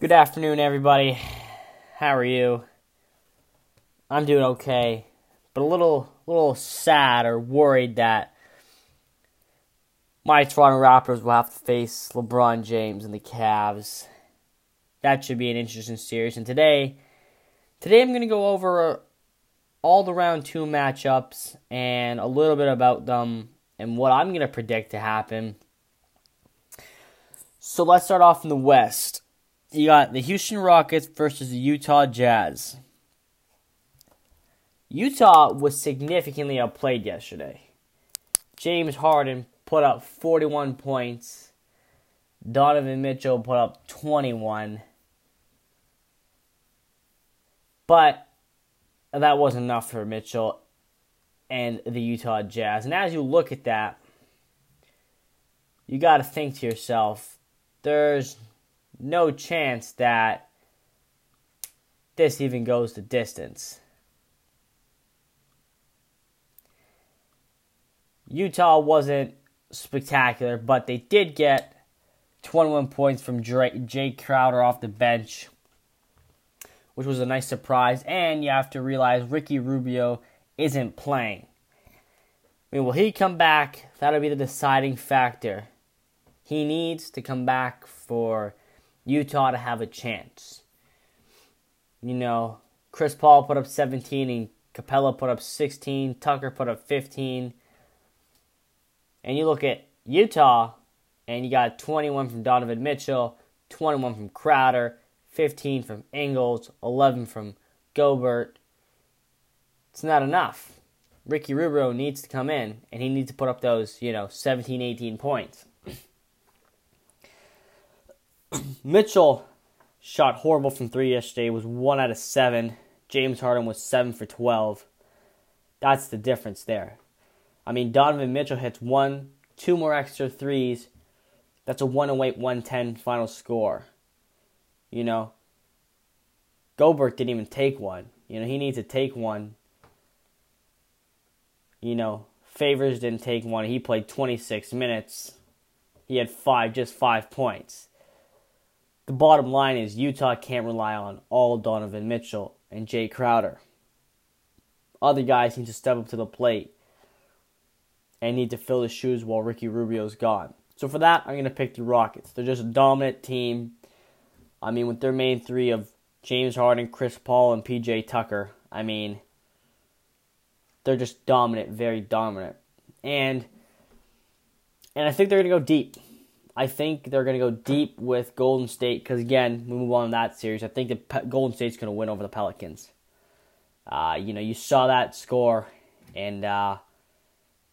Good afternoon, everybody. How are you? I'm doing okay, but a little, little sad or worried that my Toronto Raptors will have to face LeBron James and the Cavs. That should be an interesting series. And today, today I'm going to go over uh, all the round two matchups and a little bit about them and what I'm going to predict to happen. So let's start off in the West. You got the Houston Rockets versus the Utah Jazz. Utah was significantly outplayed yesterday. James Harden put up 41 points. Donovan Mitchell put up 21. But that wasn't enough for Mitchell and the Utah Jazz. And as you look at that, you got to think to yourself, there's no chance that this even goes the distance. Utah wasn't spectacular, but they did get 21 points from Jae Crowder off the bench, which was a nice surprise. And you have to realize Ricky Rubio isn't playing. I mean, will he come back? That'll be the deciding factor. He needs to come back for Utah to have a chance. You know, Chris Paul put up 17 and Capela put up 16, Tucker put up 15 and you look at Utah, and you got 21 from Donovan Mitchell, 21 from Crowder, 15 from Ingles, 11 from Gobert. It's not enough. Ricky Rubio needs to come in, and he needs to put up those, you know, 17, 18 points. Mitchell shot horrible from three yesterday, was one out of seven. James Harden was seven for 12. That's the difference there. I mean, Donovan Mitchell hits one, two more extra threes. That's a 108 110 final score. You know, Gobert didn't even take one. You know, he needs to take one. You know, Favors didn't take one. He played 26 minutes. He had five, just five points. The bottom line is Utah can't rely on all Donovan Mitchell and Jae Crowder. Other guys need to step up to the plate and need to fill his shoes while Ricky Rubio's gone. So for that, I'm going to pick the Rockets. They're just a dominant team. I mean, with their main three of James Harden, Chris Paul, and PJ Tucker, I mean, they're just dominant, very dominant. And and I think they're going to go deep. I think they're going to go deep with Golden State because again, we move on to that series. I think the Golden State's going to win over the Pelicans. Uh, you know, you saw that score, and uh,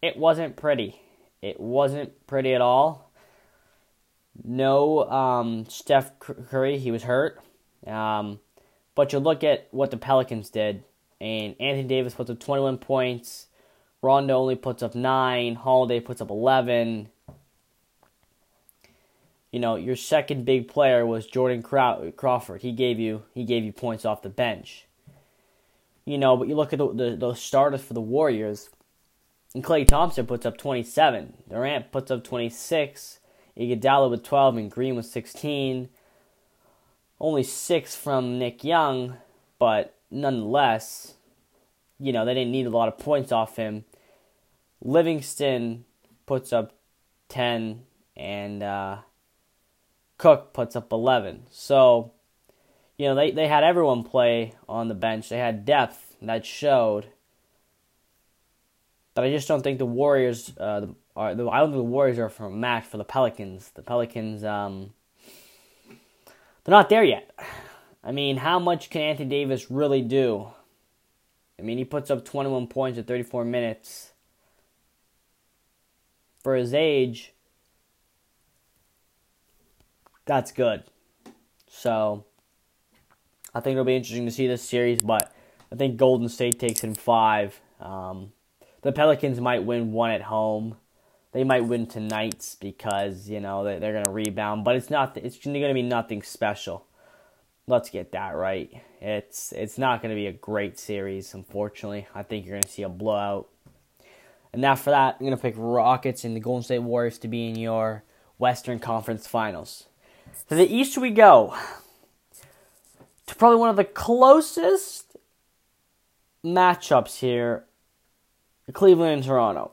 it wasn't pretty. It wasn't pretty at all. No um, Steph Curry, he was hurt. Um, but you look at what the Pelicans did, and Anthony Davis puts up 21 points. Rondo only puts up 9. Holiday puts up 11. You know, your second big player was Jordan Crawford. He gave you he gave you points off the bench. You know, but you look at the, the, the starters for the Warriors. And Klay Thompson puts up 27. Durant puts up 26. Iguodala with 12 and Green with 16. Only six from Nick Young, but nonetheless, you know, they didn't need a lot of points off him. Livingston puts up 10, and uh, Cook puts up 11. So, you know, they, they had everyone play on the bench. They had depth that showed. But I just don't think the Warriors uh, are. The, I don't think the Warriors are for a match for the Pelicans. The Pelicans, um, they're not there yet. I mean, how much can Anthony Davis really do? I mean, he puts up 21 points in 34 minutes. For his age, that's good. So, I think it'll be interesting to see this series, but I think Golden State takes in five. Um, the Pelicans might win one at home. They might win tonight because you know they're going to rebound, but it's not. It's going to be nothing special. Let's get that right. It's it's not going to be a great series, unfortunately. I think you're going to see a blowout. And now for that, I'm going to pick Rockets and the Golden State Warriors to be in your Western Conference Finals. To the East we go. to probably one of the closest matchups here Cleveland and Toronto.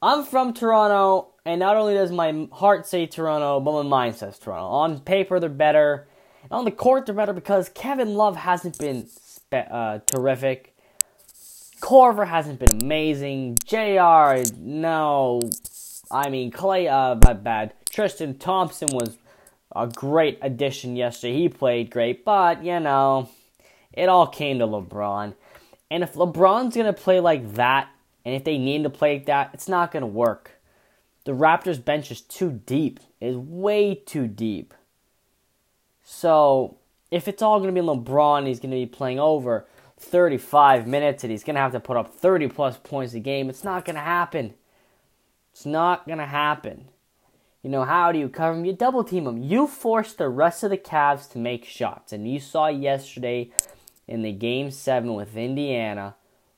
I'm from Toronto, and not only does my heart say Toronto, but my mind says Toronto. On paper, they're better. On the court, they're better because Kevin Love hasn't been uh, terrific. Korver hasn't been amazing. JR, no. I mean, Clay, uh, bad, bad. Tristan Thompson was a great addition yesterday. He played great, but, you know, it all came to LeBron. And if LeBron's going to play like that, and if they need to play like that, it's not going to work. The Raptors bench is too deep. It is way too deep. So, if it's all going to be LeBron, he's going to be playing over 35 minutes and he's going to have to put up 30 plus points a game, it's not going to happen. It's not going to happen. You know, how do you cover him? You double team him. You force the rest of the Cavs to make shots. And you saw yesterday in the game seven with Indiana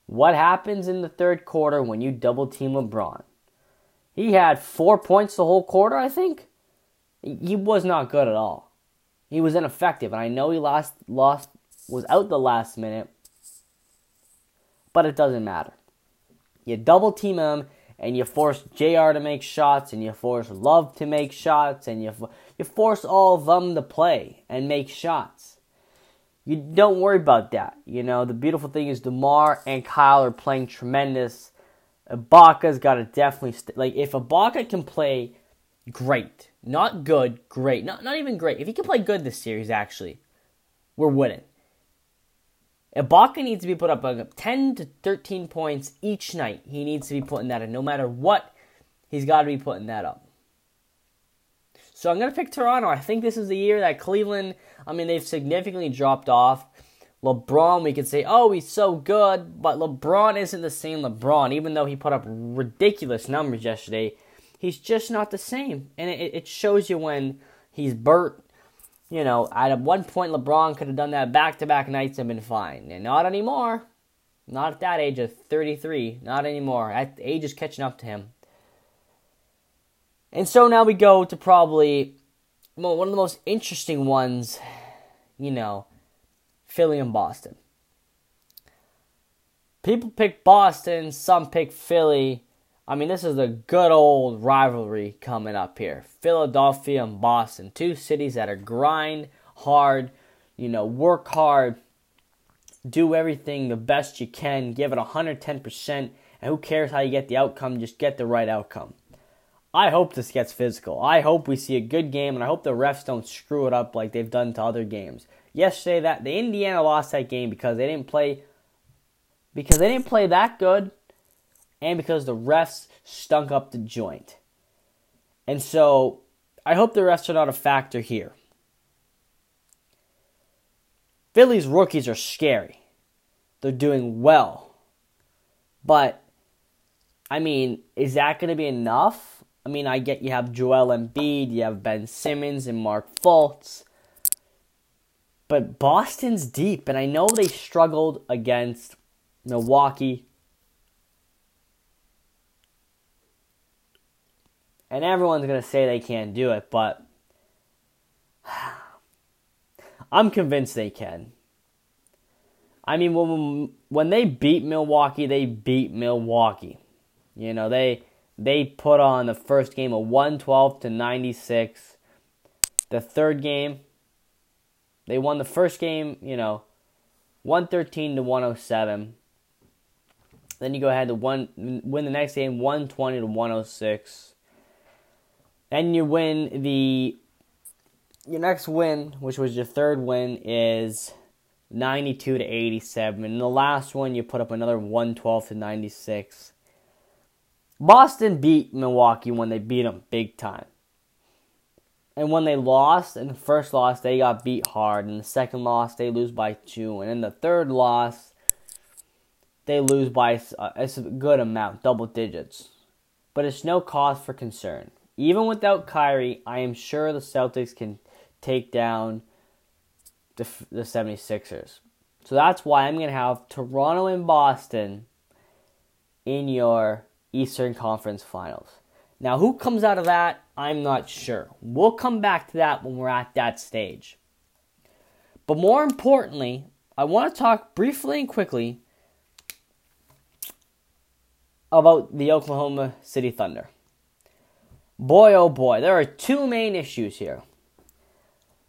what happens in the third quarter when you double team LeBron. He had four points the whole quarter, I think. He was not good at all. He was ineffective, and I know he lost lost was out the last minute, but it doesn't matter. You double team him and you force JR to make shots and you force Love to make shots and you you force all of them to play and make shots. You don't worry about that. You know, the beautiful thing is DeMar and Kyle are playing tremendous. Ibaka's got to definitely st- like if Ibaka can play great, not good, great, not not even great. If he can play good this series actually, we're winning. Ibaka needs to be put up 10 to 13 points each night. He needs to be putting that in. No matter what, he's got to be putting that up. So I'm going to pick Toronto. I think this is the year that Cleveland, I mean, they've significantly dropped off. LeBron, we could say, oh, he's so good, but LeBron isn't the same LeBron. Even though he put up ridiculous numbers yesterday, he's just not the same. And it, it shows you when he's burnt you know, at one point LeBron could have done that back to back nights and been fine. And not anymore. Not at that age of 33. Not anymore. At age is catching up to him. And so now we go to probably well, one of the most interesting ones, you know, Philly and Boston. People pick Boston, some pick Philly. I mean, this is a good old rivalry coming up here. Philadelphia and Boston, two cities that are grind hard, you know, work hard, do everything the best you can, give it 110%, and who cares how you get the outcome, just get the right outcome. I hope this gets physical. I hope we see a good game, and I hope the refs don't screw it up like they've done to other games. Yesterday, that the Indiana lost that game because they didn't play because they didn't play that good and because the refs stunk up the joint. And so I hope the refs are not a factor here. Philly's rookies are scary. They're doing well. But, I mean, is that going to be enough? I mean, I get you have Joel Embiid, you have Ben Simmons and Mark Fultz. But Boston's deep, and I know they struggled against Milwaukee And everyone's going to say they can't do it, but I'm convinced they can. I mean, when when they beat Milwaukee, they beat Milwaukee. You know, they they put on the first game a 112 to 96. The third game, they won the first game, you know, 113 to 107. Then you go ahead to one win the next game 120 to 106. And you win the your next win, which was your third win, is 92 to 87. And the last one, you put up another 112 to 96. Boston beat Milwaukee when they beat them big time. And when they lost, in the first loss, they got beat hard. In the second loss, they lose by two. And in the third loss, they lose by uh, a good amount, double digits. But it's no cause for concern. Even without Kyrie, I am sure the Celtics can take down the, the 76ers. So that's why I'm going to have Toronto and Boston in your Eastern Conference Finals. Now, who comes out of that, I'm not sure. We'll come back to that when we're at that stage. But more importantly, I want to talk briefly and quickly about the Oklahoma City Thunder. Boy, oh boy, there are two main issues here.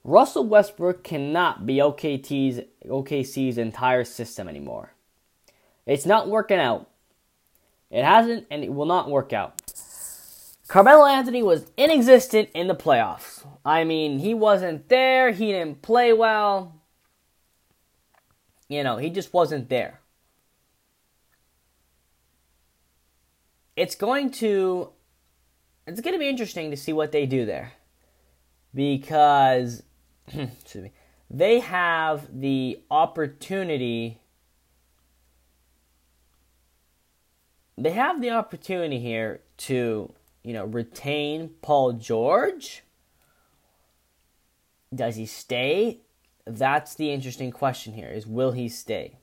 Russell Westbrook cannot be OKT's, OKC's entire system anymore. It's not working out. It hasn't and it will not work out. Carmelo Anthony was inexistent in the playoffs. I mean, he wasn't there, he didn't play well. You know, he just wasn't there. It's going to it's going to be interesting to see what they do there. Because excuse me, they have the opportunity they have the opportunity here to, you know, retain Paul George. Does he stay? That's the interesting question here is will he stay?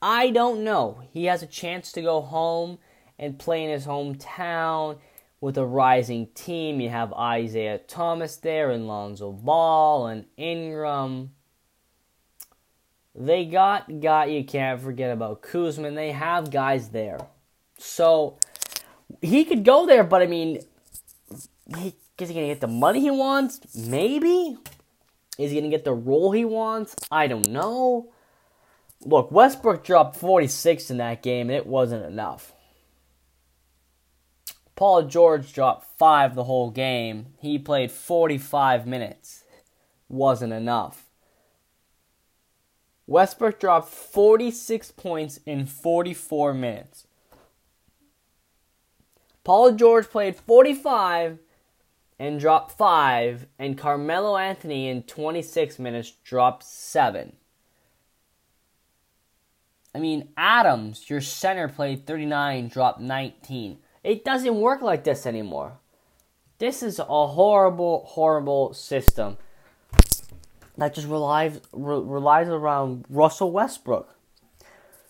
I don't know. He has a chance to go home and play in his hometown with a rising team. You have Isaiah Thomas there and Lonzo Ball and Ingram. They got got you can't forget about Kuzma. They have guys there, so he could go there. But I mean, he, is he gonna get the money he wants? Maybe. Is he gonna get the role he wants? I don't know. Look, Westbrook dropped 46 in that game, and it wasn't enough. Paul George dropped five the whole game. He played 45 minutes. Wasn't enough. Westbrook dropped 46 points in 44 minutes. Paul George played 45 and dropped 5, and Carmelo Anthony in 26 minutes dropped 7. I mean, Adams, your center, played 39, dropped 19. It doesn't work like this anymore. This is a horrible, horrible system that just relies re- relies around Russell Westbrook.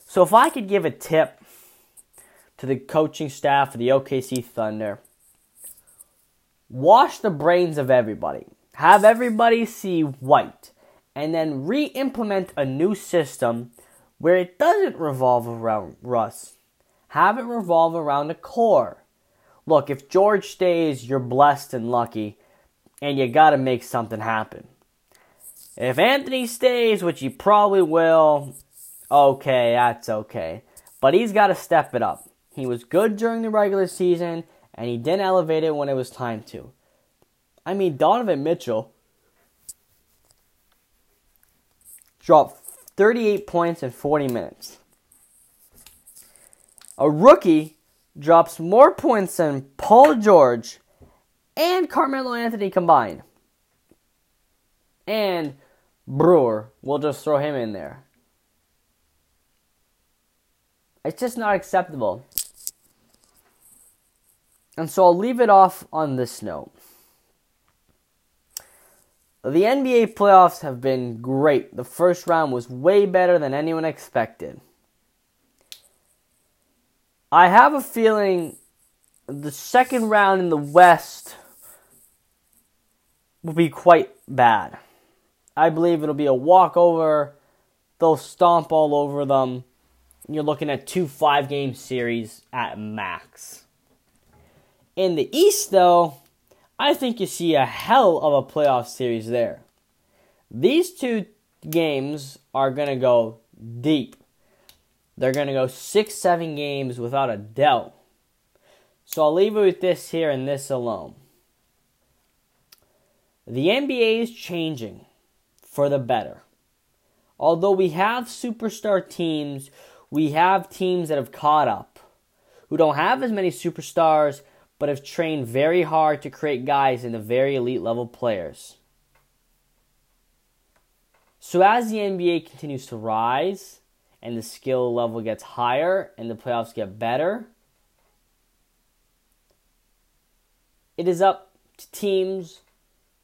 So if I could give a tip to the coaching staff of the OKC Thunder, wash the brains of everybody. Have everybody see white and then re-implement a new system where it doesn't revolve around Russ. Have it revolve around a core. Look, if George stays, you're blessed and lucky, and you got to make something happen. If Anthony stays, which he probably will, okay, that's okay. But he's got to step it up. He was good during the regular season, and he didn't elevate it when it was time to. I mean, Donovan Mitchell dropped 38 points in 40 minutes. A rookie drops more points than Paul George and Carmelo Anthony combined. And Brewer. We'll just throw him in there. It's just not acceptable. And so I'll leave it off on this note. The NBA playoffs have been great. The first round was way better than anyone expected. I have a feeling the second round in the West will be quite bad. I believe it'll be a walkover. They'll stomp all over them. You're looking at two five game series at max. In the East, though, I think you see a hell of a playoff series there. These two games are going to go deep. They're going to go six, seven games without a doubt. So I'll leave it with this here and this alone. The NBA is changing for the better. Although we have superstar teams, we have teams that have caught up, who don't have as many superstars, but have trained very hard to create guys into very elite level players. So as the NBA continues to rise and the skill level gets higher and the playoffs get better, it is up to teams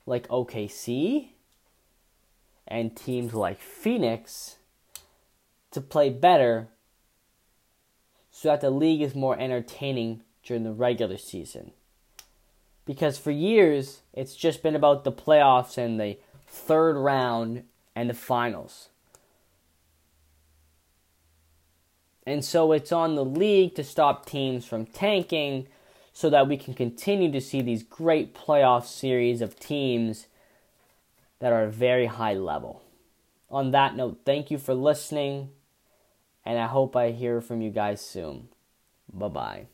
like OKC and teams like Phoenix to play better so that the league is more entertaining during the regular season. Because for years, it's just been about the playoffs and the third round, and the finals. And so it's on the league to stop teams from tanking so that we can continue to see these great playoff series of teams that are very high level. On that note, thank you for listening, and I hope I hear from you guys soon. Bye bye.